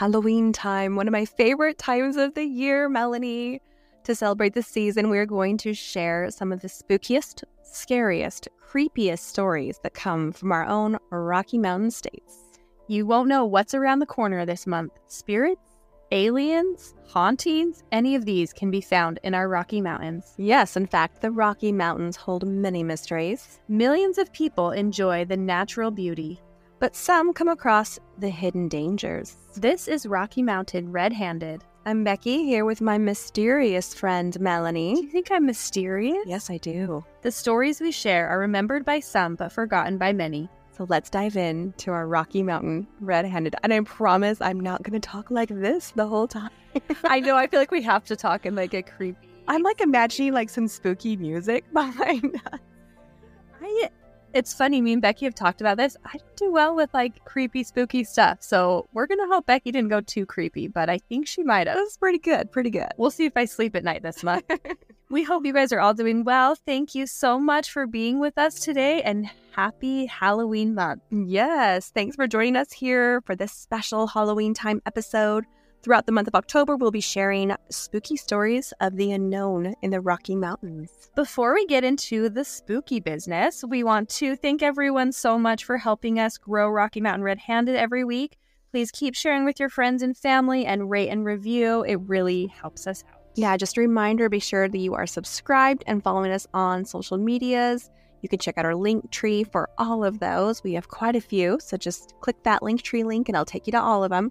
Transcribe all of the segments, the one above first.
Halloween time, one of my favorite times of the year, Melanie. To celebrate the season, we're going to share some of the spookiest, scariest, creepiest stories that come from our own Rocky Mountain states. You won't know what's around the corner this month. Spirits, aliens, hauntings, any of these can be found in our Rocky Mountains. Yes, in fact, the Rocky Mountains hold many mysteries. Millions of people enjoy the natural beauty, but some come across the hidden dangers. This is Rocky Mountain Red Handed. I'm Becky here with my mysterious friend Melanie. Do you think I'm mysterious? Yes, I do. The stories we share are remembered by some but forgotten by many. So let's dive in to our Rocky Mountain Red Handed. And I promise I'm not going to talk like this the whole time. I know, I feel like we have to talk and like get creepy. I'm like imagining like some spooky music behind us. It's funny, me and Becky have talked about this. I do well with like creepy, spooky stuff. So we're going to hope Becky didn't go too creepy, but I think she might have. It was pretty good. Pretty good. We'll see if I sleep at night this month. we hope you guys are all doing well. Thank you so much for being with us today and happy Halloween month. Yes. Thanks for joining us here for this special Halloween time episode. Throughout the month of October, we'll be sharing spooky stories of the unknown in the Rocky Mountains. Before we get into the spooky business, we want to thank everyone so much for helping us grow Rocky Mountain Red Handed every week. Please keep sharing with your friends and family and rate and review. It really helps us out. Yeah, just a reminder be sure that you are subscribed and following us on social medias. You can check out our link tree for all of those. We have quite a few, so just click that link tree link and I'll take you to all of them.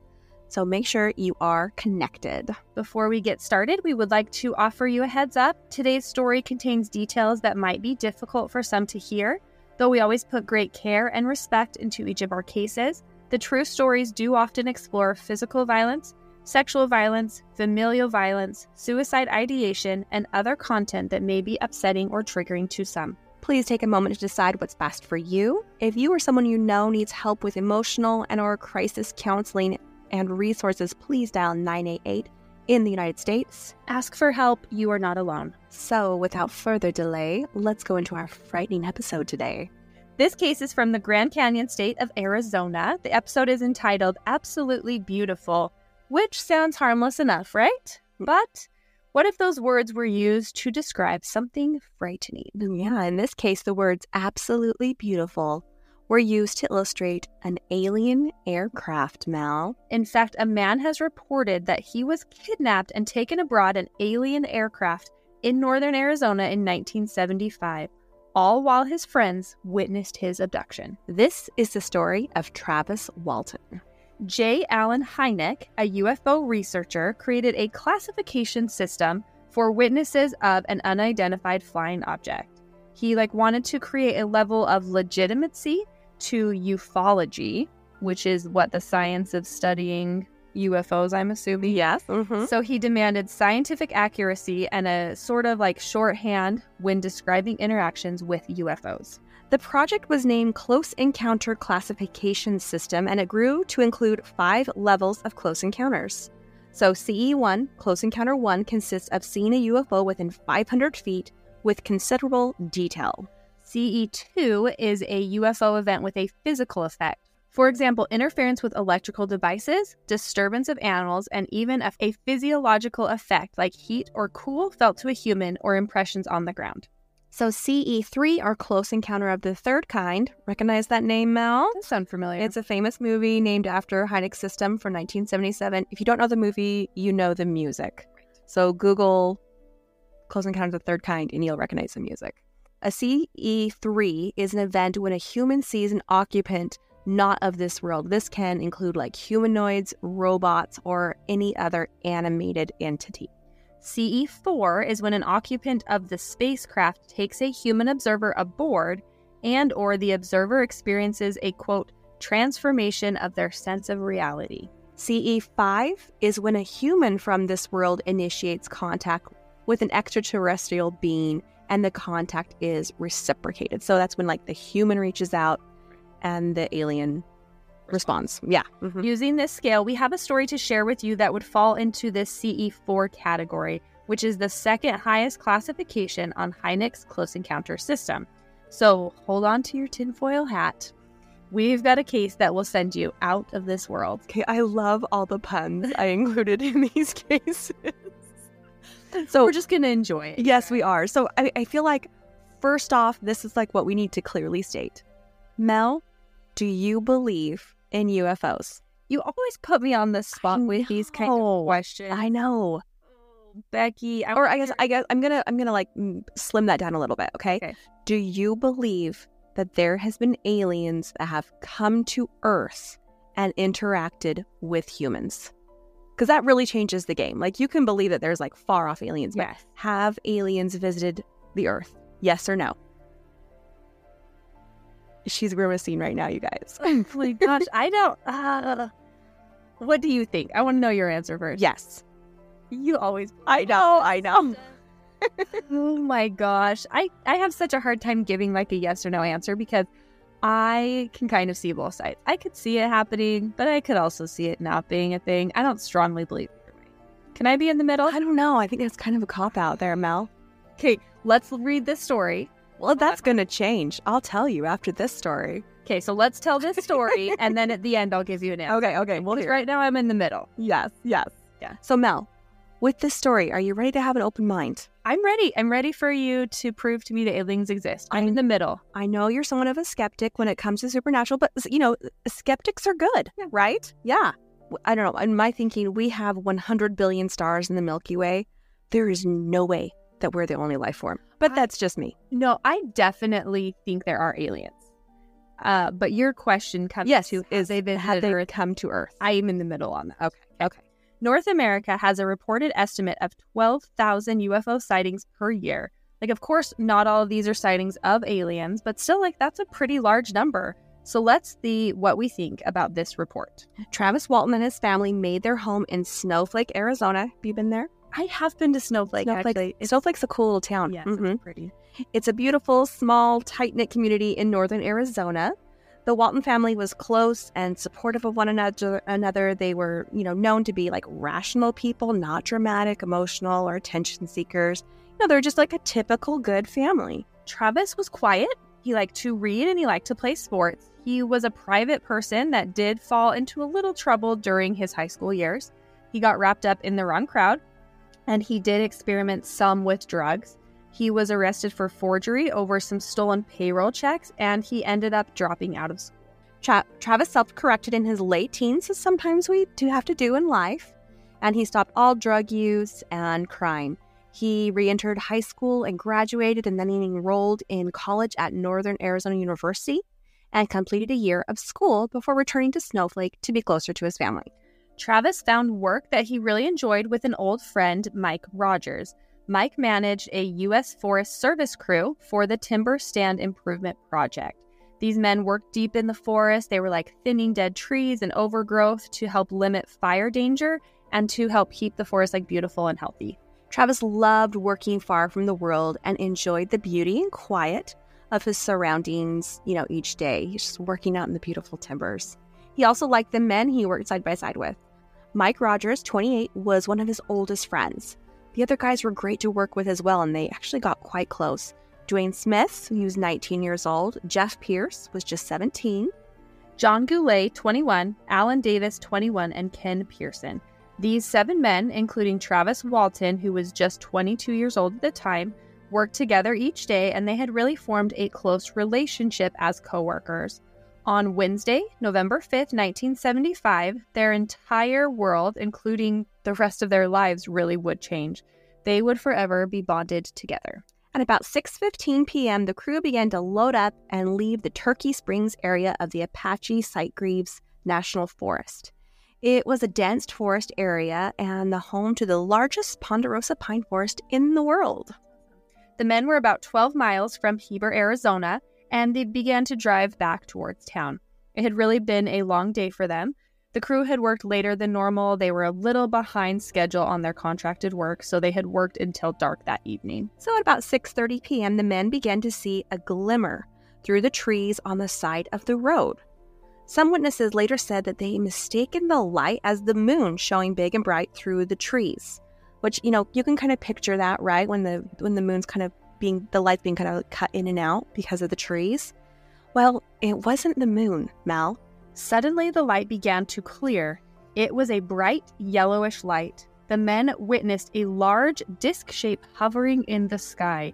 So make sure you are connected. Before we get started, we would like to offer you a heads up. Today's story contains details that might be difficult for some to hear. Though we always put great care and respect into each of our cases, the true stories do often explore physical violence, sexual violence, familial violence, suicide ideation, and other content that may be upsetting or triggering to some. Please take a moment to decide what's best for you. If you or someone you know needs help with emotional and or crisis counseling and resources, please dial 988 in the United States. Ask for help. You are not alone. So, without further delay, let's go into our frightening episode today. This case is from the Grand Canyon state of Arizona. The episode is entitled Absolutely Beautiful, which sounds harmless enough, right? But what if those words were used to describe something frightening? Yeah, in this case, the words absolutely beautiful were used to illustrate an alien aircraft, Mal. In fact, a man has reported that he was kidnapped and taken abroad an alien aircraft in northern Arizona in 1975, all while his friends witnessed his abduction. This is the story of Travis Walton. J. Allen Hynek, a UFO researcher, created a classification system for witnesses of an unidentified flying object. He like wanted to create a level of legitimacy to ufology, which is what the science of studying UFOs, I'm assuming. Yes. Mm-hmm. So he demanded scientific accuracy and a sort of like shorthand when describing interactions with UFOs. The project was named Close Encounter Classification System and it grew to include five levels of close encounters. So, CE1, Close Encounter 1, consists of seeing a UFO within 500 feet with considerable detail. CE2 is a UFO event with a physical effect. For example, interference with electrical devices, disturbance of animals, and even a, a, physiological effect like heat or cool felt to a human or impressions on the ground. So CE3 are close encounter of the third kind. Recognize that name, Mel? That sound familiar. It's a famous movie named after Hynek's system from 1977. If you don't know the movie, you know the music. So Google Close Encounters of the Third Kind and you'll recognize the music. A CE3 is an event when a human sees an occupant not of this world. This can include like humanoids, robots, or any other animated entity. CE4 is when an occupant of the spacecraft takes a human observer aboard and or the observer experiences a quote transformation of their sense of reality. CE5 is when a human from this world initiates contact with an extraterrestrial being and the contact is reciprocated. So that's when like the human reaches out and the alien responds. Yeah. Mm-hmm. Using this scale, we have a story to share with you that would fall into this CE4 category, which is the second highest classification on Hynek's close encounter system. So hold on to your tinfoil hat. we've got a case that will send you out of this world. Okay, I love all the puns I included in these cases. so we're just going to enjoy it. Yes, we are. So I, I feel like, first off, this is like what we need to clearly state. Mel, do you believe in UFOs? You always put me on the spot with these kind of questions. I know. Becky, I Or I guess I guess I'm gonna I'm gonna like slim that down a little bit. Okay? Okay. Do you believe that there has been aliens that have come to Earth and interacted with humans? Because that really changes the game. Like you can believe that there's like far off aliens, but Yes. have aliens visited the Earth? Yes or no? She's grimacing right now, you guys. Oh my gosh, I don't. Uh, what do you think? I want to know your answer first. yes. You always. I know, I know. oh my gosh, I I have such a hard time giving like a yes or no answer because I can kind of see both sides. I could see it happening, but I could also see it not being a thing. I don't strongly believe either way. Can I be in the middle? I don't know. I think that's kind of a cop out there, Mel. Okay, let's read this story. Well, that's going to change. I'll tell you after this story. Okay, so let's tell this story, and then at the end, I'll give you an answer. Okay, okay. Well, right now, I'm in the middle. Yes, yes. Yeah. So, Mel, with this story, are you ready to have an open mind? I'm ready. I'm ready for you to prove to me that aliens exist. I'm in the middle. I know you're somewhat of a skeptic when it comes to supernatural, but, you know, skeptics are good, right? Yeah. I don't know. In my thinking, we have 100 billion stars in the Milky Way. There is no way that we're the only life form. But I- that's just me. No, I definitely think there are aliens. Uh, but your question comes Yes, to is is they visited they Earth? come to Earth? I am in the middle on that. Okay, okay. North America has a reported estimate of 12,000 UFO sightings per year. Like, of course, not all of these are sightings of aliens, but still, like, that's a pretty large number. So let's see what we think about this report. Travis Walton and his family made their home in Snowflake, Arizona. Have you been there? I have been to Snowflake, Snowflake, actually. It's, Snowflake's a cool little town. yes, Mhm. it's pretty. It's a beautiful, small, tight knit community in northern Arizona. The Walton family was close and supportive of one another. Another, they were, you know, known to be like rational people, not dramatic, emotional, or attention seekers. You know, they're just like a typical good family. Travis was quiet. He liked to read and he liked to play sports. He was a private person that did fall into a little trouble during his high school years. He got wrapped up in the wrong crowd and he did experiment some with drugs. He was arrested for forgery over some stolen payroll checks and he ended up dropping out of school. Tra- Travis self corrected in his late teens, as sometimes we do have to do in life, and he stopped all drug use and crime. He re entered high school and graduated, and then he enrolled in college at Northern Arizona University and completed a year of school before returning to Snowflake to be closer to his family. Travis found work that he really enjoyed with an old friend, Mike Rogers. Mike managed a U.S. Forest Service crew for the Timber Stand Improvement Project. These men worked deep in the forest. They were like thinning dead trees and overgrowth to help limit fire danger and to help keep the forest like beautiful and healthy. Travis loved working far from the world and enjoyed the beauty and quiet of his surroundings, you know, each day. He's just working out in the beautiful timbers. He also liked the men he worked side by side with. Mike Rogers, 28, was one of his oldest friends. The other guys were great to work with as well, and they actually got quite close. Dwayne Smith, he was 19 years old. Jeff Pierce was just 17. John Goulet, 21, Alan Davis, 21, and Ken Pearson. These seven men, including Travis Walton, who was just 22 years old at the time, worked together each day and they had really formed a close relationship as coworkers. On Wednesday, November 5th, 1975, their entire world, including the rest of their lives, really would change. They would forever be bonded together. At about 6:15 p.m., the crew began to load up and leave the Turkey Springs area of the Apache Sitgreaves National Forest. It was a dense forest area and the home to the largest ponderosa pine forest in the world. The men were about 12 miles from Heber, Arizona, and they began to drive back towards town. It had really been a long day for them. The crew had worked later than normal. They were a little behind schedule on their contracted work, so they had worked until dark that evening. So at about 6:30 p.m., the men began to see a glimmer through the trees on the side of the road. Some witnesses later said that they mistaken the light as the moon showing big and bright through the trees, which you know you can kind of picture that right when the when the moon's kind of being the light's being kind of cut in and out because of the trees. Well, it wasn't the moon, Mel. Suddenly, the light began to clear. It was a bright yellowish light. The men witnessed a large disc shape hovering in the sky.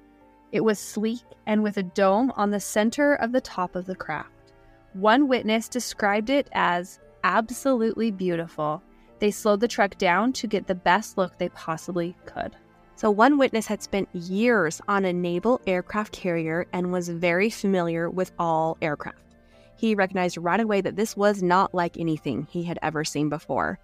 It was sleek and with a dome on the center of the top of the craft. One witness described it as absolutely beautiful. They slowed the truck down to get the best look they possibly could. So, one witness had spent years on a naval aircraft carrier and was very familiar with all aircraft. He recognized right away that this was not like anything he had ever seen before.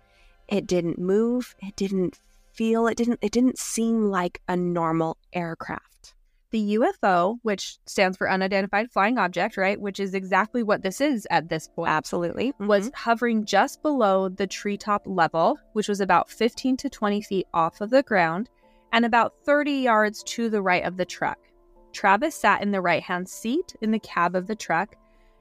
It didn't move, it didn't feel, it didn't it didn't seem like a normal aircraft. The UFO, which stands for unidentified flying object, right, which is exactly what this is at this point. Absolutely. Was mm-hmm. hovering just below the treetop level, which was about 15 to 20 feet off of the ground and about 30 yards to the right of the truck. Travis sat in the right hand seat in the cab of the truck,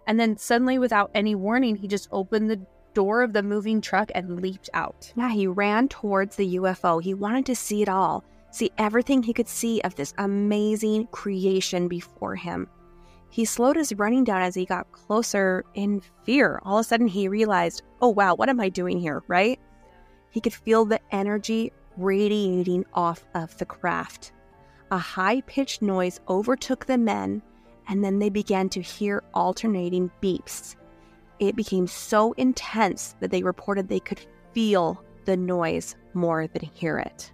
and then suddenly, without any warning, he just opened the door of the moving truck and leaped out. Yeah, he ran towards the UFO. He wanted to see it all, see everything he could see of this amazing creation before him. He slowed his running down as he got closer in fear. All of a sudden, he realized, oh, wow, what am I doing here, right? He could feel the energy radiating off of the craft. A high pitched noise overtook the men, and then they began to hear alternating beeps. It became so intense that they reported they could feel the noise more than hear it.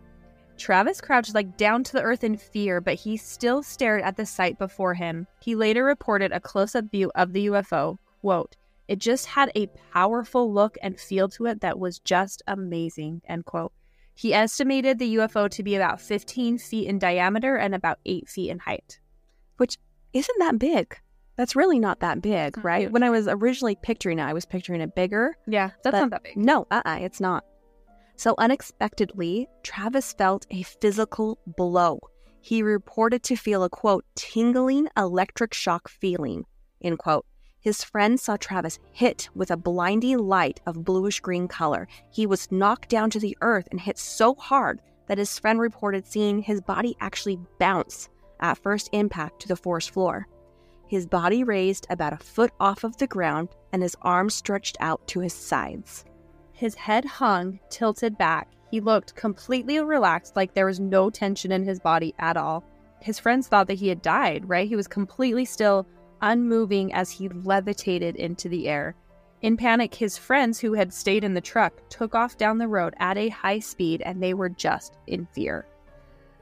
Travis crouched like down to the earth in fear, but he still stared at the sight before him. He later reported a close-up view of the UFO. Quote, it just had a powerful look and feel to it that was just amazing, end quote. He estimated the UFO to be about 15 feet in diameter and about 8 feet in height. Which isn't that big. That's really not that big, right? Huge. When I was originally picturing it, I was picturing it bigger. Yeah, that's not that big. No, uh uh-uh, it's not. So unexpectedly, Travis felt a physical blow. He reported to feel a quote, tingling electric shock feeling, end quote. His friend saw Travis hit with a blinding light of bluish green color. He was knocked down to the earth and hit so hard that his friend reported seeing his body actually bounce at first impact to the forest floor. His body raised about a foot off of the ground and his arms stretched out to his sides. His head hung, tilted back. He looked completely relaxed, like there was no tension in his body at all. His friends thought that he had died, right? He was completely still, unmoving as he levitated into the air. In panic, his friends who had stayed in the truck took off down the road at a high speed and they were just in fear.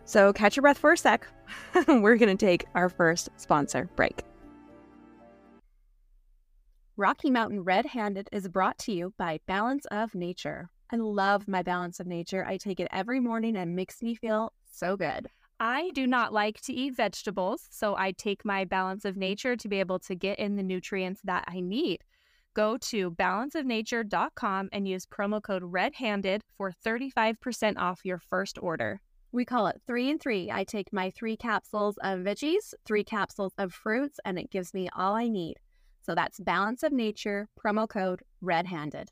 So, catch your breath for a sec. We're going to take our first sponsor break. Rocky Mountain Red Handed is brought to you by Balance of Nature. I love my Balance of Nature. I take it every morning and makes me feel so good. I do not like to eat vegetables, so I take my balance of nature to be able to get in the nutrients that I need. Go to balanceofnature.com and use promo code REDHANDED for 35% off your first order. We call it three and three. I take my three capsules of veggies, three capsules of fruits, and it gives me all I need. So that's Balance of Nature, promo code Red Handed.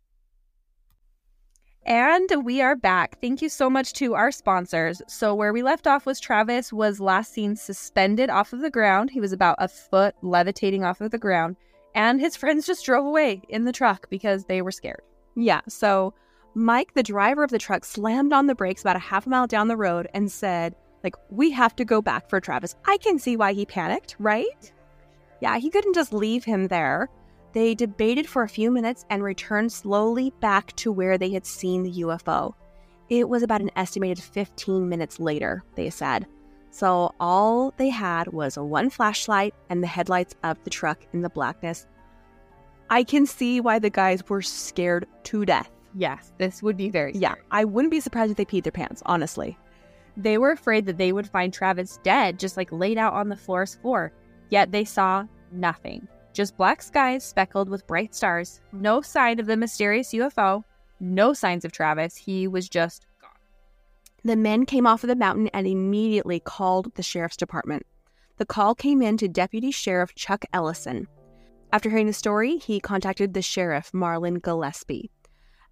And we are back. Thank you so much to our sponsors. So, where we left off was Travis was last seen suspended off of the ground. He was about a foot levitating off of the ground, and his friends just drove away in the truck because they were scared. Yeah. So, Mike, the driver of the truck, slammed on the brakes about a half a mile down the road and said, like, we have to go back for Travis. I can see why he panicked, right? Yeah, he couldn't just leave him there. They debated for a few minutes and returned slowly back to where they had seen the UFO. It was about an estimated 15 minutes later, they said. So all they had was one flashlight and the headlights of the truck in the blackness. I can see why the guys were scared to death. Yes, this would be very scary. Yeah, I wouldn't be surprised if they peed their pants, honestly. They were afraid that they would find Travis dead, just like laid out on the forest floor. Yet they saw nothing. Just black skies speckled with bright stars. No sign of the mysterious UFO. No signs of Travis. He was just gone. The men came off of the mountain and immediately called the sheriff's department. The call came in to Deputy Sheriff Chuck Ellison. After hearing the story, he contacted the sheriff, Marlin Gillespie.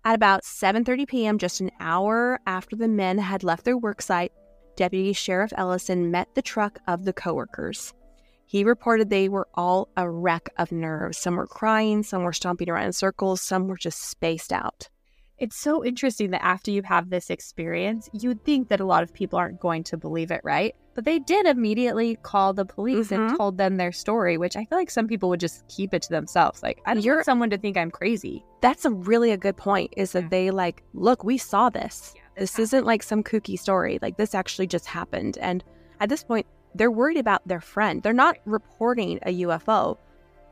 At about 7:30 p.m., just an hour after the men had left their worksite, Deputy Sheriff Ellison met the truck of the coworkers. He reported they were all a wreck of nerves. Some were crying, some were stomping around in circles, some were just spaced out. It's so interesting that after you have this experience, you'd think that a lot of people aren't going to believe it, right? But they did immediately call the police Mhm. and told them their story, which I feel like some people would just keep it to themselves. Like, I don't You're- want someone to think I'm crazy. That's a really a good point is that Yeah. they like, look, we saw this. Yeah, This isn't like some kooky story. Like this actually just happened. And at this point, they're worried about their friend. They're not reporting a UFO.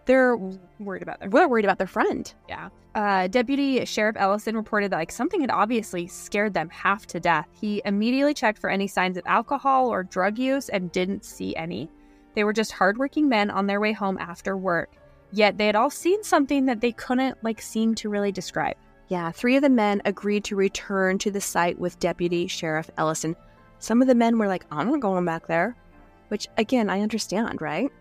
They're worried about their we're worried about their friend. Yeah. Uh, Deputy Sheriff Ellison reported that like something had obviously scared them half to death. He immediately checked for any signs of alcohol or drug use and didn't see any. They were just hardworking men on their way home after work. Yet they had all seen something that they couldn't like seem to really describe. Yeah, three of the men agreed to return to the site with Deputy Sheriff Ellison. Some of the men were like, I'm not going back there. Which, again, I understand, right?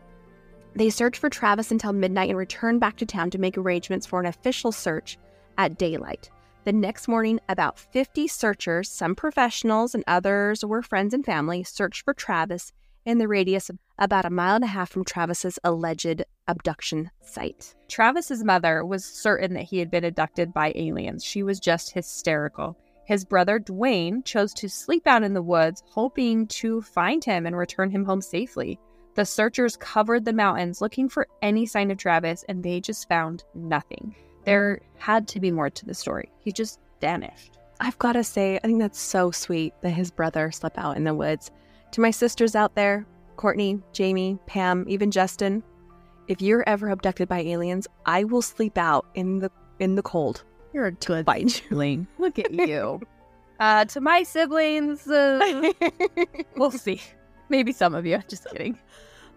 They searched for Travis until midnight and returned back to town to make arrangements for an official search at daylight. The next morning, about 50 searchers, some professionals and others were friends and family, searched for Travis in the radius of about a mile and a half from Travis's alleged abduction site. Travis's mother was certain that he had been abducted by aliens. She was just hysterical. His brother Dwayne chose to sleep out in the woods, hoping to find him and return him home safely. The searchers covered the mountains looking for any sign of Travis, and they just found nothing. There had to be more to the story. He just vanished. I've got to say, I think that's so sweet that his brother slept out in the woods. To my sisters out there, Courtney, Jamie, Pam, even Justin, if you're ever abducted by aliens, I will sleep out in the in the cold. You're a good Find you. sibling. Look at you. uh, to my siblings, uh, we'll see. Maybe some of you. Just kidding.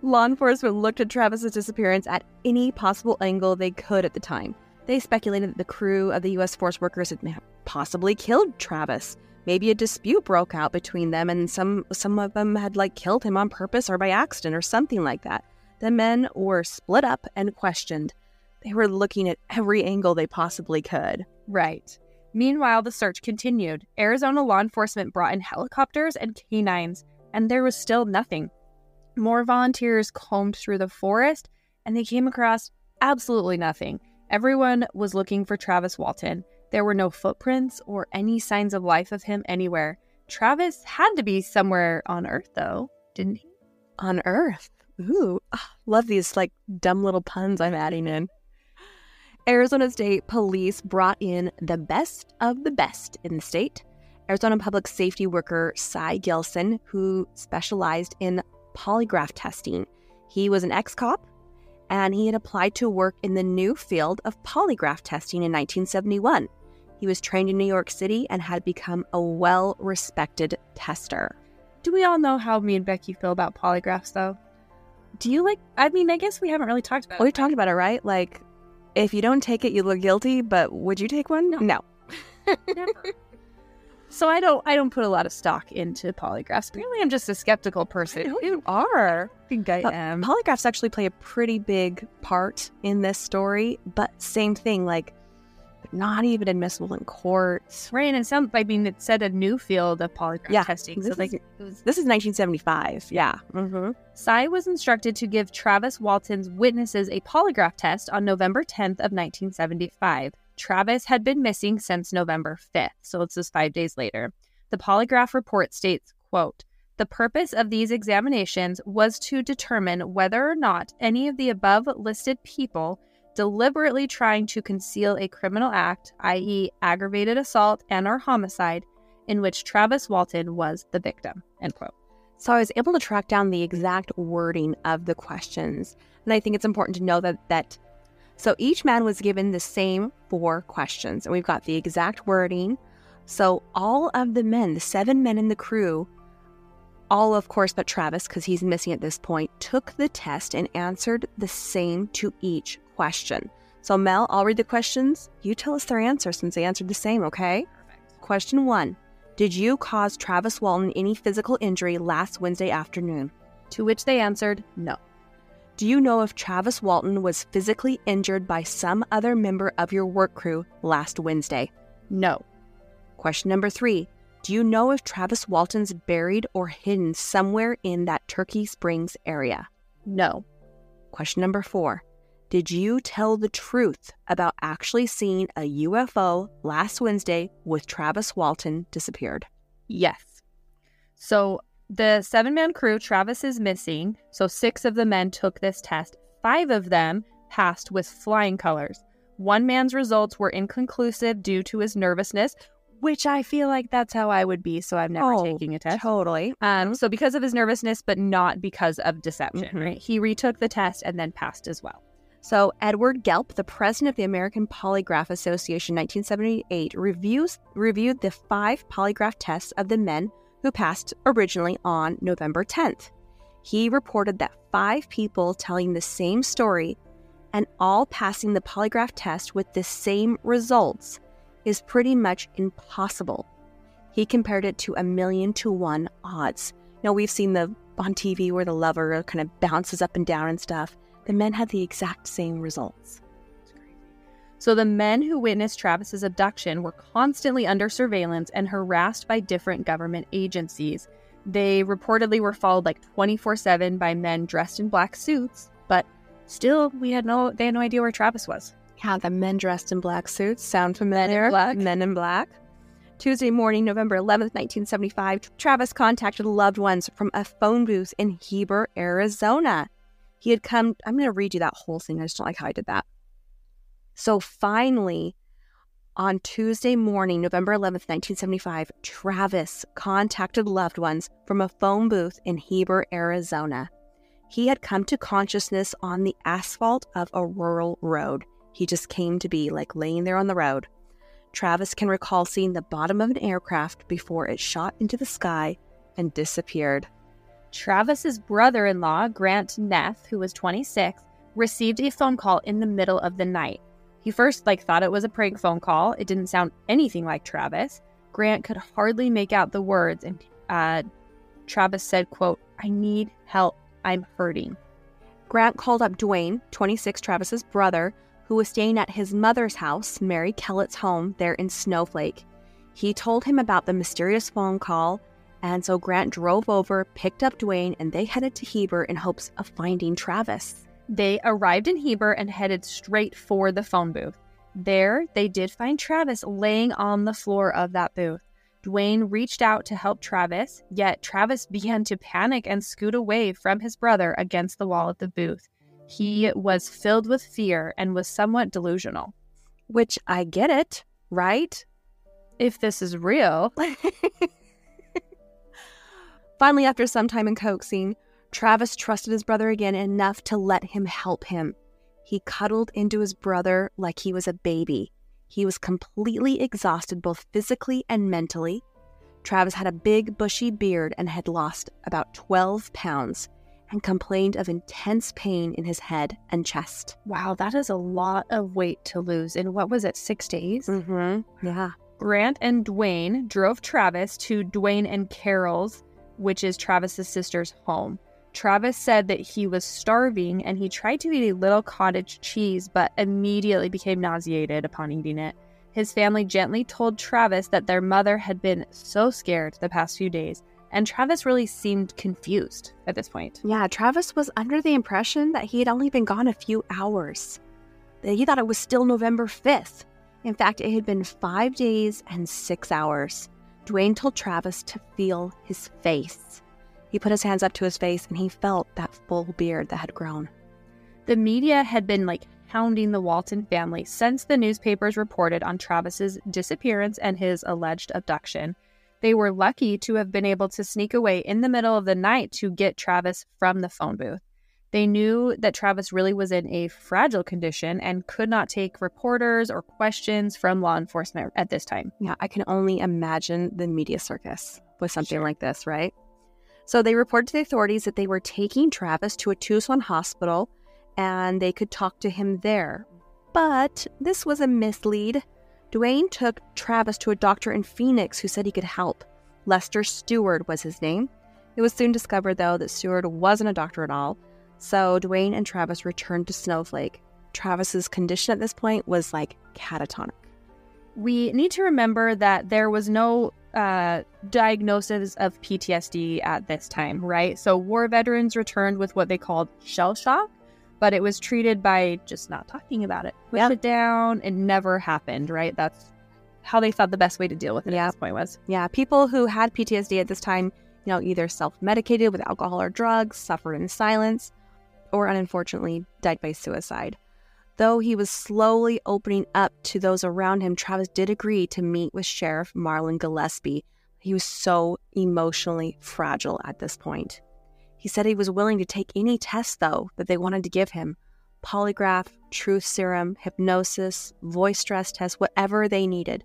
Law enforcement looked at Travis's disappearance at any possible angle they could at the time. They speculated that the crew of the U.S. force workers had possibly killed Travis. Maybe a dispute broke out between them, and some some of them had like killed him on purpose or by accident or something like that. The men were split up and questioned. They were looking at every angle they possibly could. Right. Meanwhile, the search continued. Arizona law enforcement brought in helicopters and canines, and there was still nothing. More volunteers combed through the forest, and they came across absolutely nothing. Everyone was looking for Travis Walton. There were no footprints or any signs of life of him anywhere. Travis had to be somewhere on Earth, though, didn't he? On Earth. Ooh, ah, love these like dumb little puns I'm adding in. Arizona State Police brought in the best of the best in the state. Arizona public safety worker Cy Gilson, who specialized in polygraph testing. He was an ex cop and he had applied to work in the new field of polygraph testing in 1971. He was trained in New York City and had become a well respected tester. Do we all know how me and Becky feel about polygraphs, though? Do you like? I mean, I guess we haven't really talked about. Well, we it. talked about it, right? Like, if you don't take it, you look guilty. But would you take one? No. Never. So I don't. I don't put a lot of stock into polygraphs. Apparently, I'm just a skeptical person. you are. I think I Uh, am. Polygraphs actually play a pretty big part in this story, but same thing, like, not even admissible in court. Right, and it sounds. I mean, it said a new field of polygraph Yeah, testing. So this like, is- was This is 1975. Yeah. Mm-hmm. Cy was instructed to give Travis Walton's witnesses a polygraph test on November 10th of 1975. Travis had been missing since November 5th, so it's just 5 days later. The polygraph report states, quote, "The purpose of these examinations was to determine whether or not any of the above listed people deliberately trying to conceal a criminal act, i.e., aggravated assault and or homicide, in which Travis Walton was the victim." End quote. So I was able to track down the exact wording of the questions. And I think it's important to know that that so each man was given the same four questions and we've got the exact wording. So all of the men, the seven men in the crew, all of course but Travis cuz he's missing at this point, took the test and answered the same to each question. So Mel, I'll read the questions. You tell us their answer since they answered the same, okay? Perfect. Question 1. Did you cause Travis Walton any physical injury last Wednesday afternoon? To which they answered, no. Do you know if Travis Walton was physically injured by some other member of your work crew last Wednesday? No. Question number three Do you know if Travis Walton's buried or hidden somewhere in that Turkey Springs area? No. Question number four Did you tell the truth about actually seeing a UFO last Wednesday with Travis Walton disappeared? Yes. So the seven man crew, Travis is missing. So six of the men took this test. Five of them passed with flying colors. One man's results were inconclusive due to his nervousness, which I feel like that's how I would be. So I'm never Oh, taking a test. Totally. Um, so because of his nervousness, but not because of deception, Mhm. right? He retook the test and then passed as well. So, Edward Gelb, the president of the American Polygraph Association 1978, reviews, reviewed the five polygraph tests of the men who passed originally on November 10th. He reported that five people telling the same story and all passing the polygraph test with the same results is pretty much impossible. He compared it to a million to one odds. Now, we've seen the on TV where the lover kind of bounces up and down and stuff. The men had the exact same results. So the men who witnessed Travis's abduction were constantly under surveillance and harassed by different government agencies. They reportedly were followed like 24/7 by men dressed in black suits, but still we had no they had no idea where Travis was. Yeah, the men dressed in black suits sound familiar. Black. Men in black. Tuesday morning, November 11th, 1975, Travis contacted loved ones from a phone booth in Heber, Arizona. He had come, I'm going to read you that whole thing. I just don't like how I did that. So finally, on Tuesday morning, November 11th, 1975, Travis contacted loved ones from a phone booth in Heber, Arizona. He had come to consciousness on the asphalt of a rural road. He just came to be like laying there on the road. Travis can recall seeing the bottom of an aircraft before it shot into the sky and disappeared. Travis's brother-in-law, Grant Neff, who was 26, received a phone call in the middle of the night. He first like thought it was a prank phone call. It didn't sound anything like Travis. Grant could hardly make out the words and uh, Travis said, quote, "I need help. I'm hurting." Grant called up Dwayne, 26, Travis's brother, who was staying at his mother's house, Mary Kellett's home, there in Snowflake. He told him about the mysterious phone call, and so Grant drove over, picked up Dwayne, and they headed to Heber in hopes of finding Travis. They arrived in Heber and headed straight for the phone booth. There, they did find Travis laying on the floor of that booth. Dwayne reached out to help Travis, yet Travis began to panic and scoot away from his brother against the wall of the booth. He was filled with fear and was somewhat delusional. Which I get it, right? If this is real, Finally, after some time in coaxing, Travis trusted his brother again enough to let him help him. He cuddled into his brother like he was a baby. He was completely exhausted, both physically and mentally. Travis had a big, bushy beard and had lost about 12 pounds and complained of intense pain in his head and chest. wow, that is a lot of weight to lose in what was it, six days? Mm-hmm. Yeah. Grant and Dwayne drove Travis to Dwayne and Carol's, which is Travis's sister's home. Travis said that he was starving and he tried to eat a little cottage cheese, but immediately became nauseated upon eating it. His family gently told Travis that their mother had been so scared the past few days, and Travis really seemed confused at this point. Yeah, Travis was under the impression that he had only been gone a few hours. He thought it was still November 5th. In fact, it had been five days and six hours. Dwayne told Travis to feel his face. He put his hands up to his face and he felt that full beard that had grown. The media had been like hounding the Walton family since the newspapers reported on Travis's disappearance and his alleged abduction. They were lucky to have been able to sneak away in the middle of the night to get Travis from the phone booth. They knew that Travis really was in a fragile condition and could not take reporters or questions from law enforcement at this time. Yeah, I can only imagine the media circus with something Sure. like this, right? So they reported to the authorities that they were taking Travis to a Tucson hospital and they could talk to him there. But this was a mislead. Dwayne took Travis to a doctor in Phoenix who said he could help. Lester Stewart was his name. It was soon discovered, though, that Stewart wasn't a doctor at all. So Dwayne and Travis returned to Snowflake. Travis's condition at this point was like catatonic. We need to remember that there was no uh, diagnosis of PTSD at this time, right? So war veterans returned with what they called shell shock, but it was treated by just not talking about it. Push Yep. it down. It never happened, right? That's how they thought the best way to deal with it Yeah. at this point was. Yeah, people who had PTSD at this time, you know, either self medicated with alcohol or drugs, suffered in silence, or unfortunately died by suicide. Though he was slowly opening up to those around him, Travis did agree to meet with Sheriff Marlin Gillespie. He was so emotionally fragile at this point. He said he was willing to take any test, though, that they wanted to give him polygraph, truth serum, hypnosis, voice stress test, whatever they needed.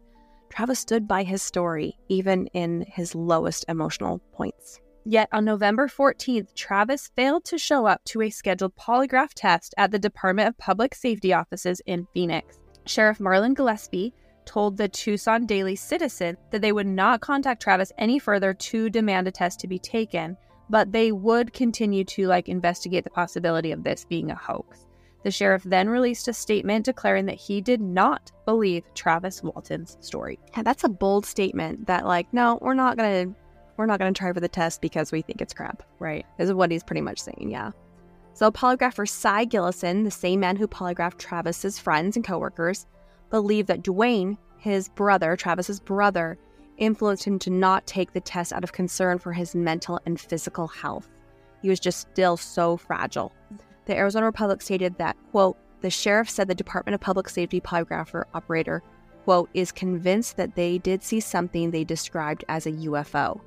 Travis stood by his story, even in his lowest emotional points. Yet on November 14th, Travis failed to show up to a scheduled polygraph test at the Department of Public Safety offices in Phoenix. Sheriff Marlin Gillespie told the Tucson Daily Citizen that they would not contact Travis any further to demand a test to be taken, but they would continue to like investigate the possibility of this being a hoax. The sheriff then released a statement declaring that he did not believe Travis Walton's story. Yeah, that's a bold statement that like, no, we're not gonna we're not gonna try for the test because we think it's crap. Right. Is what he's pretty much saying, yeah. So polygrapher Cy Gilson, the same man who polygraphed Travis's friends and coworkers, believed that Dwayne, his brother, Travis's brother, influenced him to not take the test out of concern for his mental and physical health. He was just still so fragile. The Arizona Republic stated that, quote, the sheriff said the Department of Public Safety polygrapher operator, quote, is convinced that they did see something they described as a UFO.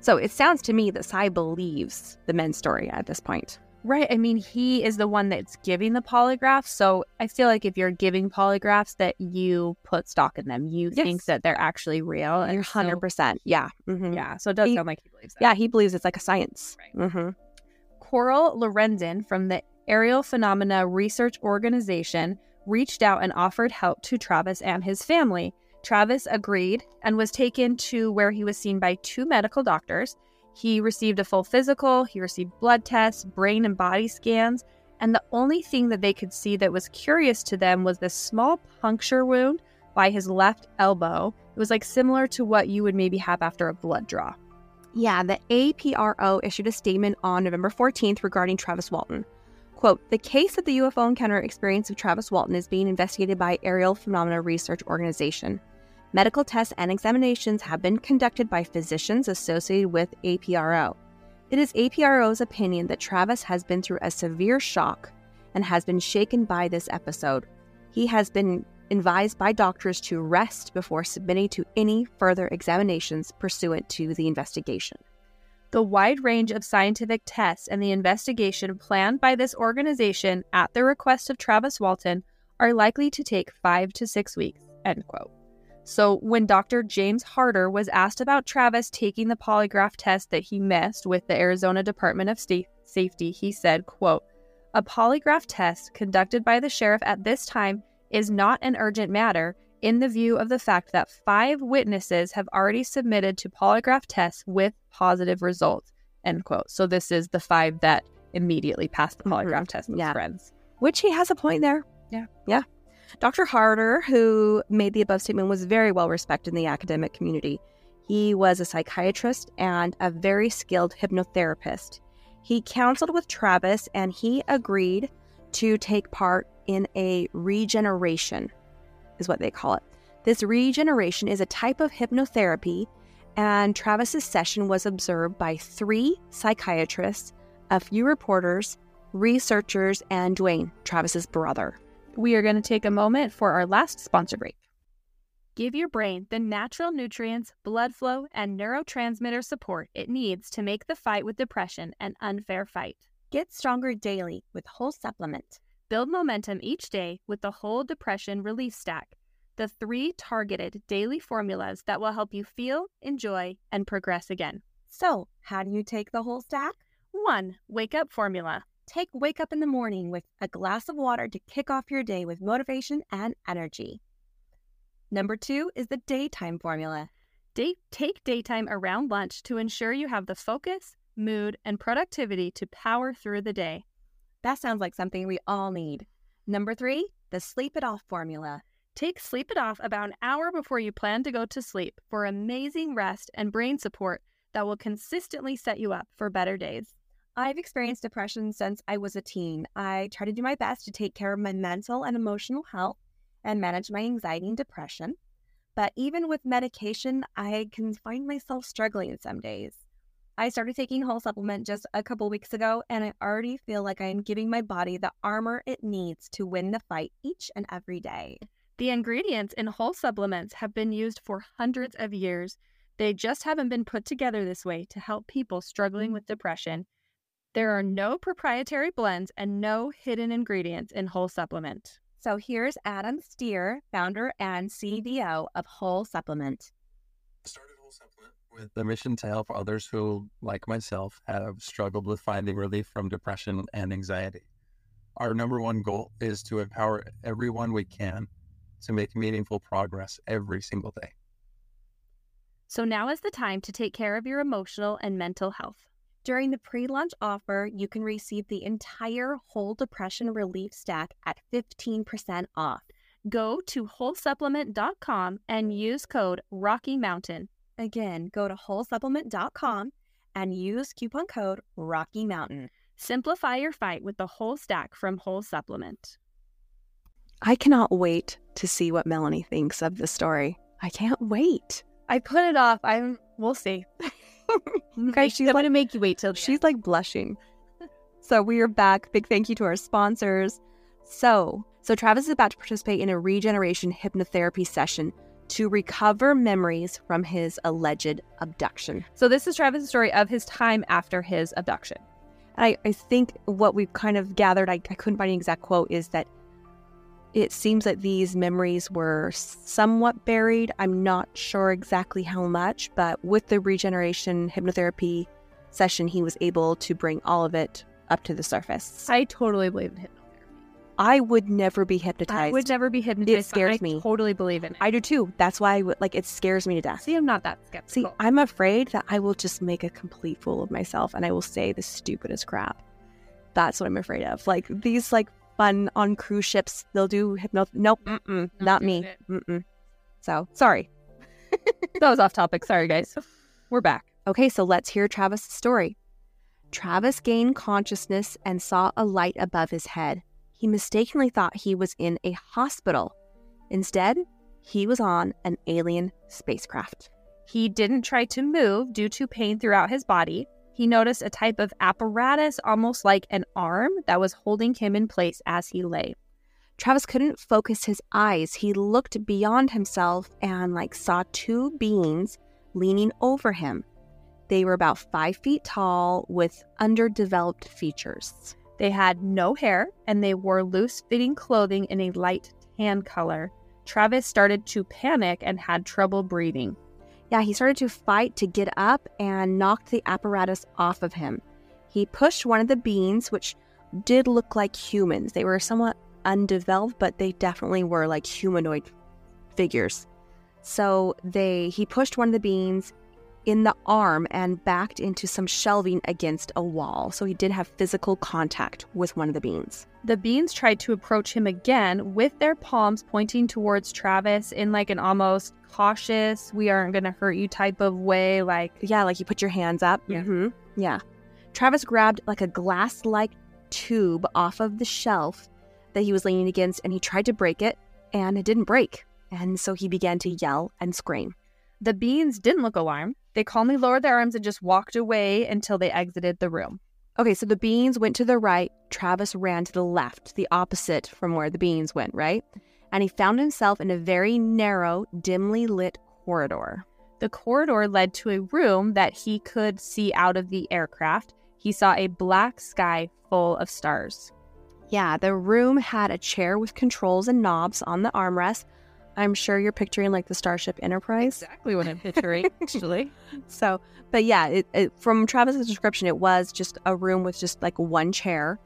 So it sounds to me that Cy believes the men's story at this point. Right. I mean, he is the one that's giving the polygraphs. So I feel like if you're giving polygraphs, that you put stock in them. You Yes. think that they're actually real. and You're 100%. Yeah. mhm. yeah. So it does He- sound like he believes that. Yeah, he believes it's like a science. Right. Mm-hmm. Coral Lorenzen from the Aerial Phenomena Research Organization reached out and offered help to Travis and his family. Travis agreed and was taken to where he was seen by two medical doctors. He received a full physical, he received blood tests, brain and body scans, and the only thing that they could see that was curious to them was this small puncture wound by his left elbow. It was like similar to what you would maybe have after a blood draw. Yeah, the APRO issued a statement on November 14th regarding Travis Walton. Quote, the case of the UFO encounter experience of Travis Walton is being investigated by Aerial Phenomena Research Organization. Medical tests and examinations have been conducted by physicians associated with APRO. It is APRO's opinion that Travis has been through a severe shock and has been shaken by this episode. He has been advised by doctors to rest before submitting to any further examinations pursuant to the investigation. The wide range of scientific tests and the investigation planned by this organization at the request of Travis Walton are likely to take five to six weeks. End quote. So, when Dr. James Harder was asked about Travis taking the polygraph test that he missed with the Arizona Department of State Safety, he said, quote, A polygraph test conducted by the sheriff at this time is not an urgent matter in the view of the fact that five witnesses have already submitted to polygraph tests with positive results. End quote. So this is the five that immediately passed the mm-hmm. polygraph test. Those Yeah. friends. Which he has a point there. Yeah. Yeah. Dr. Harder, who made the above statement, was very well respected in the academic community. He was a psychiatrist and a very skilled hypnotherapist. He counseled with Travis and he agreed to take part in a regeneration, is what they call it. This regeneration is a type of hypnotherapy, and Travis's session was observed by three psychiatrists, a few reporters, researchers, and Dwayne, Travis's brother. We are going to take a moment for our last sponsor break. Give your brain the natural nutrients, blood flow, and neurotransmitter support it needs to make the fight with depression an unfair fight. Get stronger daily with Whole Supplement. Build momentum each day with the Whole Depression Relief Stack, the three targeted daily formulas that will help you feel, enjoy, and progress again. So, how do you take the whole stack? 1. Wake Up Formula. Take Wake Up in the morning with a glass of water to kick off your day with motivation and energy. Number two is the daytime formula. Day- take daytime around lunch to ensure you have the focus, mood, and productivity to power through the day. That sounds like something we all need. Number three, the Sleep It Off formula. Take Sleep It Off about an hour before you plan to go to sleep for amazing rest and brain support that will consistently set you up for better days. I've experienced depression since I was a teen. I try to do my best to take care of my mental and emotional health and manage my anxiety and depression. But even with medication, I can find myself struggling some days. I started taking whole supplement just a couple weeks ago, and I already feel like I am giving my body the armor it needs to win the fight each and every day. The ingredients in whole supplements have been used for hundreds of years. They just haven't been put together this way to help people struggling mm-hmm. with depression. There are no proprietary blends and no hidden ingredients in whole supplement. So here's Adam Steer, founder and CEO of Whole Supplement. Started Whole Supplement with the mission to help others who, like myself, have struggled with finding relief from depression and anxiety. Our number one goal is to empower everyone we can to make meaningful progress every single day. So now is the time to take care of your emotional and mental health. During the pre launch offer, you can receive the entire whole depression relief stack at 15% off. Go to wholesupplement.com and use code Rocky Mountain. Again, go to wholesupplement.com and use coupon code Rocky Mountain. Simplify your fight with the whole stack from Whole Supplement. I cannot wait to see what Melanie thinks of the story. I can't wait. I put it off. I'm we'll see. Guys, she's going to make you wait till she's end. like blushing. so we are back. Big thank you to our sponsors. So, so Travis is about to participate in a regeneration hypnotherapy session to recover memories from his alleged abduction. So this is Travis' story of his time after his abduction. I, I think what we've kind of gathered, I, I couldn't find an exact quote, is that it seems that these memories were somewhat buried. I'm not sure exactly how much, but with the regeneration hypnotherapy session, he was able to bring all of it up to the surface. I totally believe in hypnotherapy. I would never be hypnotized. I would never be hypnotized. It scares I me. totally believe in it. I do too. That's why I would like it scares me to death. See, I'm not that skeptical. See, I'm afraid that I will just make a complete fool of myself and I will say the stupidest crap. That's what I'm afraid of. Like these like fun on cruise ships. They'll do hypno. Nope, mm-mm, not me. Mm-mm. So sorry. that was off topic. Sorry, guys. We're back. Okay, so let's hear Travis' story. Travis gained consciousness and saw a light above his head. He mistakenly thought he was in a hospital. Instead, he was on an alien spacecraft. He didn't try to move due to pain throughout his body he noticed a type of apparatus, almost like an arm, that was holding him in place as he lay. Travis couldn't focus his eyes. He looked beyond himself and like saw two beings leaning over him. They were about five feet tall with underdeveloped features. They had no hair and they wore loose fitting clothing in a light tan color. Travis started to panic and had trouble breathing. Yeah, he started to fight to get up and knocked the apparatus off of him. He pushed one of the beings, which did look like humans. They were somewhat undeveloped, but they definitely were like humanoid figures. So they he pushed one of the beings in the arm and backed into some shelving against a wall. So he did have physical contact with one of the beans. The beans tried to approach him again with their palms pointing towards Travis in like an almost cautious, we aren't going to hurt you type of way. Like, yeah, like you put your hands up. Yeah. Mm-hmm. Yeah. Travis grabbed like a glass like tube off of the shelf that he was leaning against and he tried to break it and it didn't break. And so he began to yell and scream. The beans didn't look alarmed. They calmly lowered their arms and just walked away until they exited the room. Okay, so the beans went to the right. Travis ran to the left, the opposite from where the beans went, right? And he found himself in a very narrow, dimly lit corridor. The corridor led to a room that he could see out of the aircraft. He saw a black sky full of stars. Yeah, the room had a chair with controls and knobs on the armrest, I'm sure you're picturing like the Starship Enterprise. Exactly what I'm picturing, actually. so, but yeah, it, it, from Travis's description, it was just a room with just like one chair.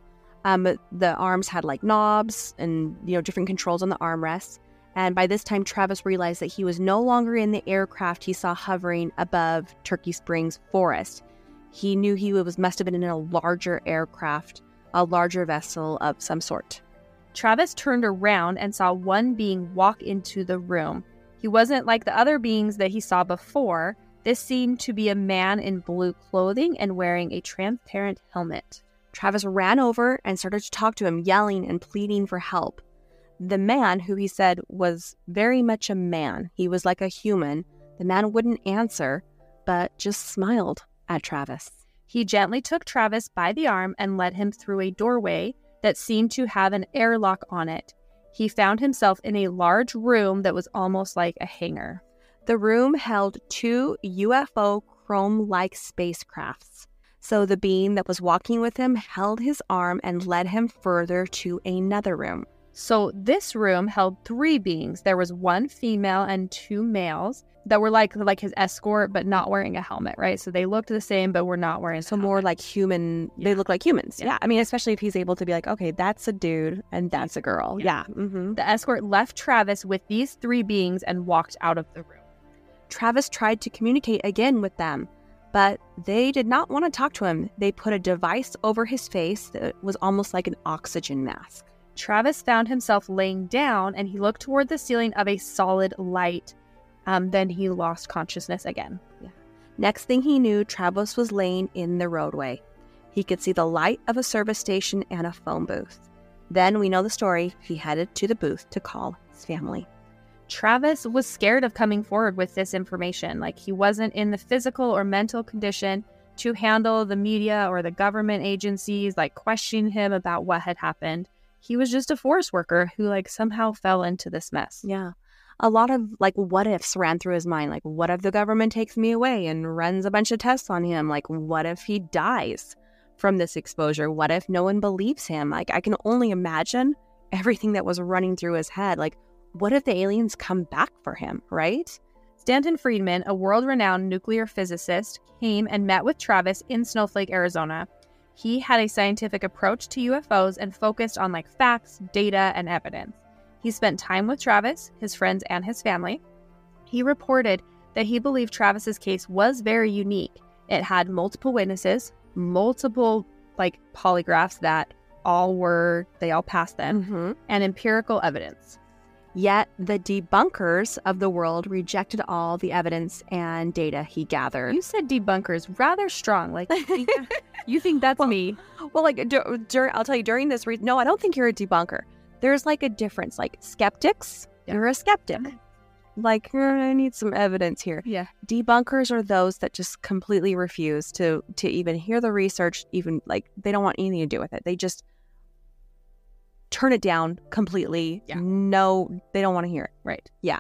Um, the arms had like knobs and you know different controls on the armrests. And by this time, Travis realized that he was no longer in the aircraft he saw hovering above Turkey Springs Forest. He knew he was must have been in a larger aircraft, a larger vessel of some sort. Travis turned around and saw one being walk into the room. He wasn't like the other beings that he saw before. This seemed to be a man in blue clothing and wearing a transparent helmet. Travis ran over and started to talk to him, yelling and pleading for help. The man, who he said was very much a man, he was like a human, the man wouldn't answer, but just smiled at Travis. He gently took Travis by the arm and led him through a doorway that seemed to have an airlock on it. He found himself in a large room that was almost like a hangar. The room held two UFO chrome like spacecrafts. So the being that was walking with him held his arm and led him further to another room. So this room held three beings. There was one female and two males that were like like his escort, but not wearing a helmet, right? So they looked the same, but were not wearing. So more like human. Yeah. They look like humans. Yeah. yeah. I mean, especially if he's able to be like, okay, that's a dude and that's a girl. Yeah. yeah. Mm-hmm. The escort left Travis with these three beings and walked out of the room. Travis tried to communicate again with them, but they did not want to talk to him. They put a device over his face that was almost like an oxygen mask. Travis found himself laying down and he looked toward the ceiling of a solid light. Um, then he lost consciousness again. Yeah. Next thing he knew, Travis was laying in the roadway. He could see the light of a service station and a phone booth. Then we know the story. He headed to the booth to call his family. Travis was scared of coming forward with this information. Like he wasn't in the physical or mental condition to handle the media or the government agencies like questioning him about what had happened. He was just a forest worker who like somehow fell into this mess. Yeah a lot of like what ifs ran through his mind. Like, what if the government takes me away and runs a bunch of tests on him? Like, what if he dies from this exposure? What if no one believes him? Like, I can only imagine everything that was running through his head. Like, what if the aliens come back for him, right? Stanton Friedman, a world renowned nuclear physicist, came and met with Travis in Snowflake, Arizona. He had a scientific approach to UFOs and focused on like facts, data, and evidence. He spent time with Travis, his friends, and his family. He reported that he believed Travis's case was very unique. It had multiple witnesses, multiple like polygraphs that all were they all passed them, mm-hmm. and empirical evidence. Yet the debunkers of the world rejected all the evidence and data he gathered. You said debunkers rather strong. Like you think that's well, me? Well, like dur- I'll tell you during this. Re- no, I don't think you're a debunker there's like a difference. Like skeptics, yeah. you're a skeptic. Like I need some evidence here. Yeah. Debunkers are those that just completely refuse to to even hear the research. Even like they don't want anything to do with it. They just turn it down completely. Yeah. No, they don't want to hear it. Right. Yeah.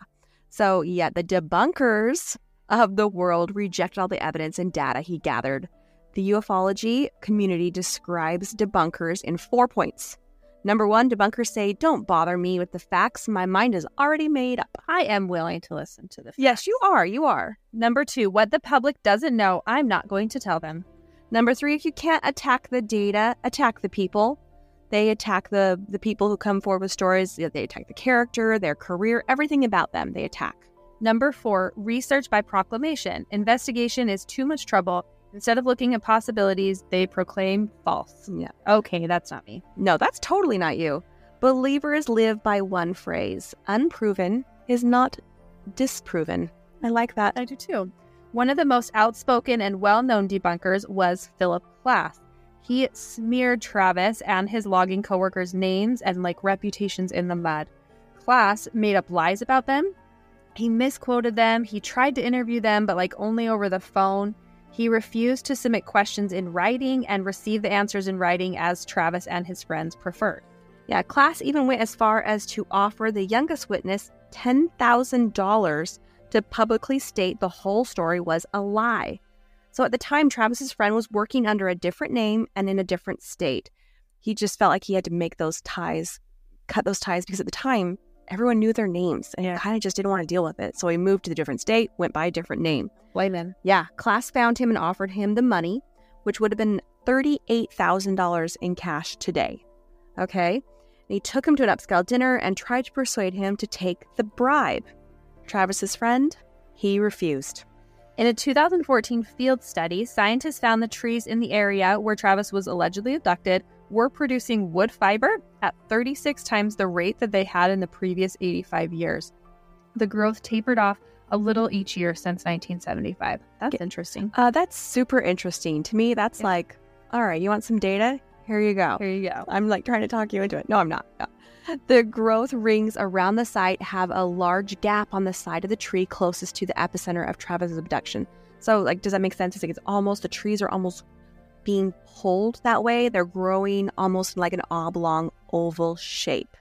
So yeah, the debunkers of the world reject all the evidence and data he gathered. The ufology community describes debunkers in four points. Number one, debunkers say, Don't bother me with the facts. My mind is already made up. I am willing to listen to the facts. Yes, you are. You are. Number two, what the public doesn't know, I'm not going to tell them. Number three, if you can't attack the data, attack the people. They attack the, the people who come forward with stories. They attack the character, their career, everything about them, they attack. Number four, research by proclamation. Investigation is too much trouble Instead of looking at possibilities, they proclaim false. Yeah. Okay, that's not me. No, that's totally not you. Believers live by one phrase unproven is not disproven. I like that. I do too. One of the most outspoken and well known debunkers was Philip Klass. He smeared Travis and his logging coworkers' names and like reputations in the mud. Klass made up lies about them. He misquoted them. He tried to interview them, but like only over the phone. He refused to submit questions in writing and receive the answers in writing as Travis and his friends preferred. Yeah, Klass even went as far as to offer the youngest witness $10,000 to publicly state the whole story was a lie. So at the time, Travis's friend was working under a different name and in a different state. He just felt like he had to make those ties, cut those ties, because at the time, everyone knew their names and yeah. kind of just didn't want to deal with it. So he moved to the different state, went by a different name. Layman. Yeah. Klass found him and offered him the money, which would have been $38,000 in cash today. Okay. And he took him to an upscale dinner and tried to persuade him to take the bribe. Travis's friend, he refused. In a 2014 field study, scientists found the trees in the area where Travis was allegedly abducted were producing wood fiber at 36 times the rate that they had in the previous 85 years. The growth tapered off a little each year since 1975. That's interesting. Uh, that's super interesting. To me, that's Yeah. like, all right, you want some data? Here you go. Here you go. I'm like trying to talk you into it. No, I'm not. No. The growth rings around the site have a large gap on the side of the tree closest to the epicenter of Travis's abduction. So, like, does that make sense? It's like it's almost the trees are almost being pulled that way. They're growing almost like an oblong oval shape.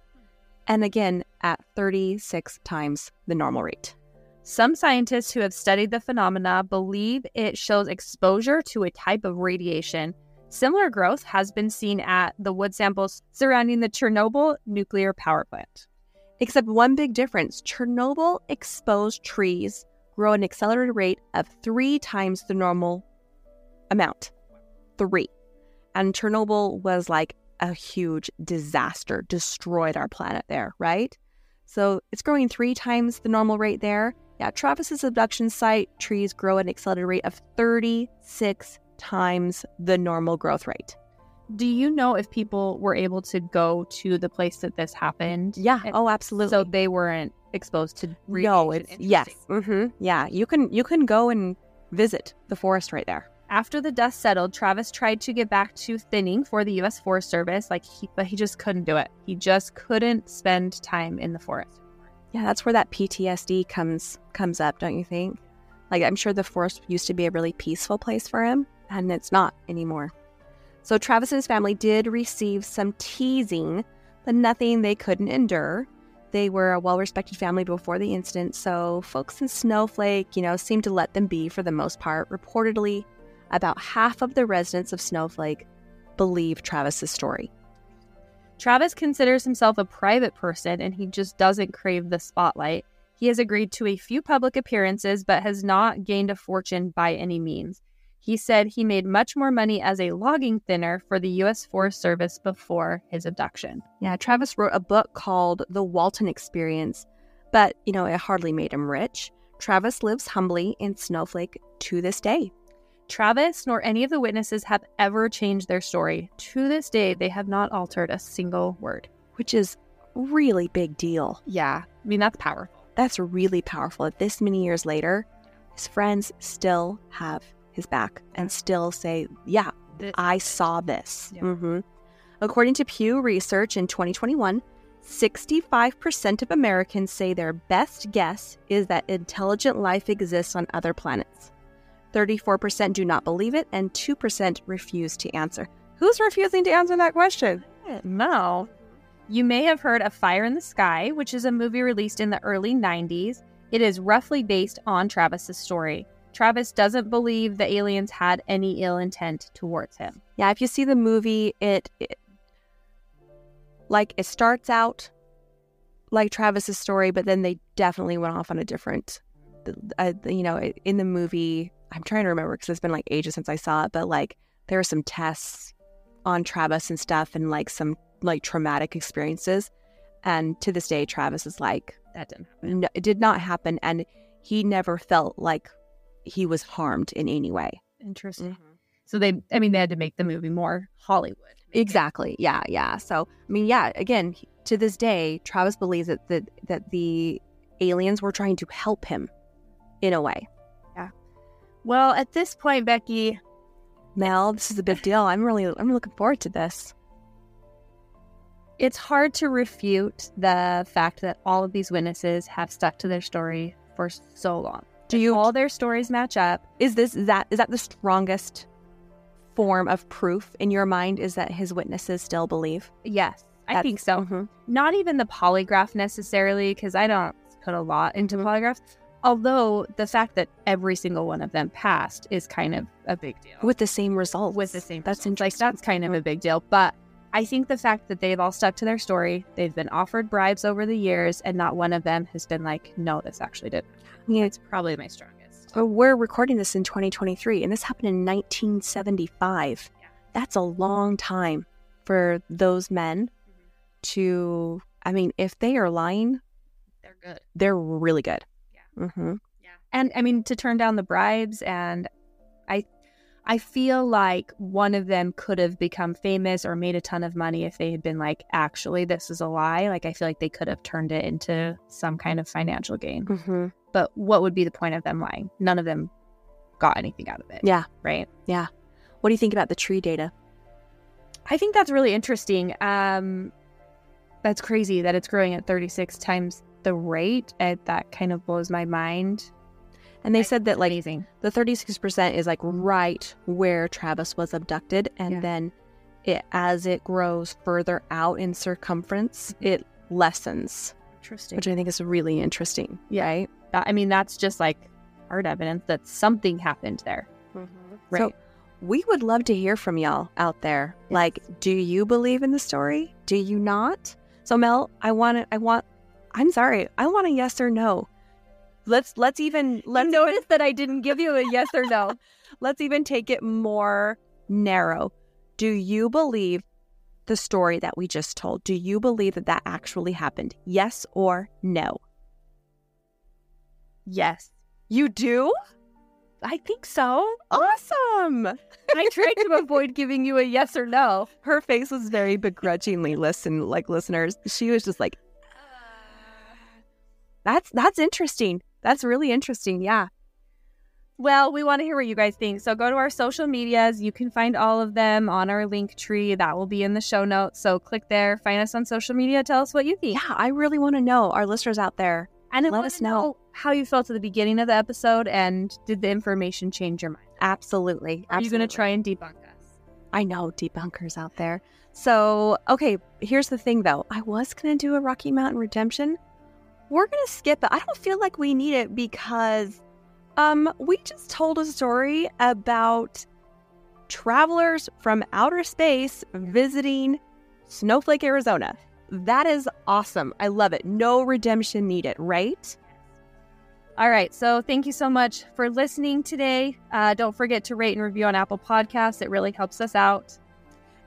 And again, at 36 times the normal rate. Some scientists who have studied the phenomena believe it shows exposure to a type of radiation. Similar growth has been seen at the wood samples surrounding the Chernobyl nuclear power plant. Except one big difference Chernobyl exposed trees grow at an accelerated rate of three times the normal amount. Three. And Chernobyl was like a huge disaster, destroyed our planet there, right? So it's growing three times the normal rate there. Yeah, Travis's abduction site trees grow at an accelerated rate of 36 times the normal growth rate. Do you know if people were able to go to the place that this happened? Yeah. And Oh, absolutely. So they weren't exposed to no, it's yes. Interesting. hmm Yeah, you can you can go and visit the forest right there. After the dust settled, Travis tried to get back to thinning for the U.S. Forest Service, like he, but he just couldn't do it. He just couldn't spend time in the forest. Yeah, that's where that PTSD comes comes up, don't you think? Like I'm sure the forest used to be a really peaceful place for him, and it's not anymore. So Travis and his family did receive some teasing, but nothing they couldn't endure. They were a well-respected family before the incident, so folks in Snowflake, you know, seemed to let them be for the most part. Reportedly, about half of the residents of Snowflake believe Travis's story. Travis considers himself a private person and he just doesn't crave the spotlight. He has agreed to a few public appearances but has not gained a fortune by any means. He said he made much more money as a logging thinner for the U.S. Forest Service before his abduction. Yeah, Travis wrote a book called The Walton Experience, but, you know, it hardly made him rich. Travis lives humbly in Snowflake to this day. Travis nor any of the witnesses have ever changed their story. To this day, they have not altered a single word. which is really big deal. Yeah, I mean, that's powerful. That's really powerful. That this many years later, his friends still have his back and still say, "Yeah, I saw this." Yeah. hmm According to Pew Research in 2021, 65% of Americans say their best guess is that intelligent life exists on other planets. 34% do not believe it, and 2% refuse to answer. Who's refusing to answer that question? No. You may have heard of Fire in the Sky, which is a movie released in the early 90s. It is roughly based on Travis's story. Travis doesn't believe the aliens had any ill intent towards him. Yeah, if you see the movie, it, it like it starts out like Travis's story, but then they definitely went off on a different. Uh, you know, in the movie, I'm trying to remember because it's been like ages since I saw it, but like there were some tests on Travis and stuff, and like some like traumatic experiences, and to this day, Travis is like, That didn't happen. no, it did not happen, and he never felt like he was harmed in any way. Interesting. Mm-hmm. So they, I mean, they had to make the movie more Hollywood. Exactly. Yeah, yeah. So, I mean, yeah, again, to this day, Travis believes that the, that the aliens were trying to help him in a way. Yeah. Well, at this point, Becky, Mel, this is a big deal. I'm really I'm looking forward to this. it's hard to refute the fact that all of these witnesses have stuck to their story for so long. Do you All their stories match up. is this is that is that the strongest form of proof in your mind is that his witnesses still believe? Yes, I That's- think so. Mhm. Not even the polygraph necessarily, because I don't put a lot into polygraphs. Although the fact that every single one of them passed is kind of a big deal. With the same result With the same, That's results. like interesting. that's kind of a big deal. But I think the fact that they've all stuck to their story, they've been offered bribes over the years, and not one of them has been like, "No, this actually didn't. Yeah, It's probably my strongest. Uh, We're recording this in 2023, and this happened in 1975. Yeah. That's a long time for those men to. I mean, if they are lying, They're good. they're really good. Yeah. hmm Yeah. And I mean to turn down the bribes and I I feel like one of them could have become famous or made a ton of money if they had been like actually this is a lie. Like I feel like they could have turned it into some kind of financial gain. hmm but what would be the point of them lying? None of them got anything out of it. Yeah. Right. Yeah. What do you think about the tree data? I think that's really interesting. Um, that's crazy that it's growing at 36 times the rate. It, that kind of blows my mind. And they said that like Amazing. the 36% is like right where Travis was abducted and Yeah. then it as it grows further out in circumference, mm-hmm. it lessens, Interesting. which I think is really interesting. Yeah. Right? I mean, that's just like hard evidence that something happened there. Mm-hmm. Right. So we would love to hear from y'all out there. Like, do you believe in the story? Do you not? So Mel, I want to I want I'm sorry. I want a yes or no. Let's let's even let's notice that I didn't give you a yes or no. let's even take it more narrow. Do you believe the story that we just told? Do you believe that that actually happened? Yes or no? yes. You do? I think so. Awesome. I tried to avoid giving you a yes or no. Her face was very begrudgingly listen like listeners. She was just like uh, That's that's interesting. That's really interesting. Yeah. Well, we want to hear what you guys think. So go to our social medias. You can find all of them on our link tree. That will be in the show notes. So click there, find us on social media, tell us what you think. Yeah, I really want to know our listeners out there. And Let us know. know how you felt at the beginning of the episode and did the information change your mind? Absolutely. Are you going to try and debunk us? I know debunkers out there. So, okay, here's the thing though. I was going to do a Rocky Mountain Redemption. We're going to skip it. I don't feel like we need it because um we just told a story about travelers from outer space visiting Snowflake, Arizona. That is awesome. I love it. No redemption needed, right? All right. So thank you so much for listening today. Uh, don't forget to rate and review on Apple Podcasts. It really helps us out.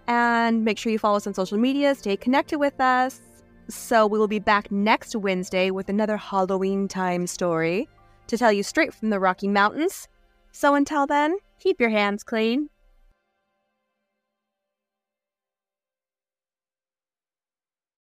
And make sure you follow us on social media, stay connected with us. So we will be back next Wednesday with another Halloween time story to tell you straight from the Rocky Mountains. So until then, Keep your hands clean.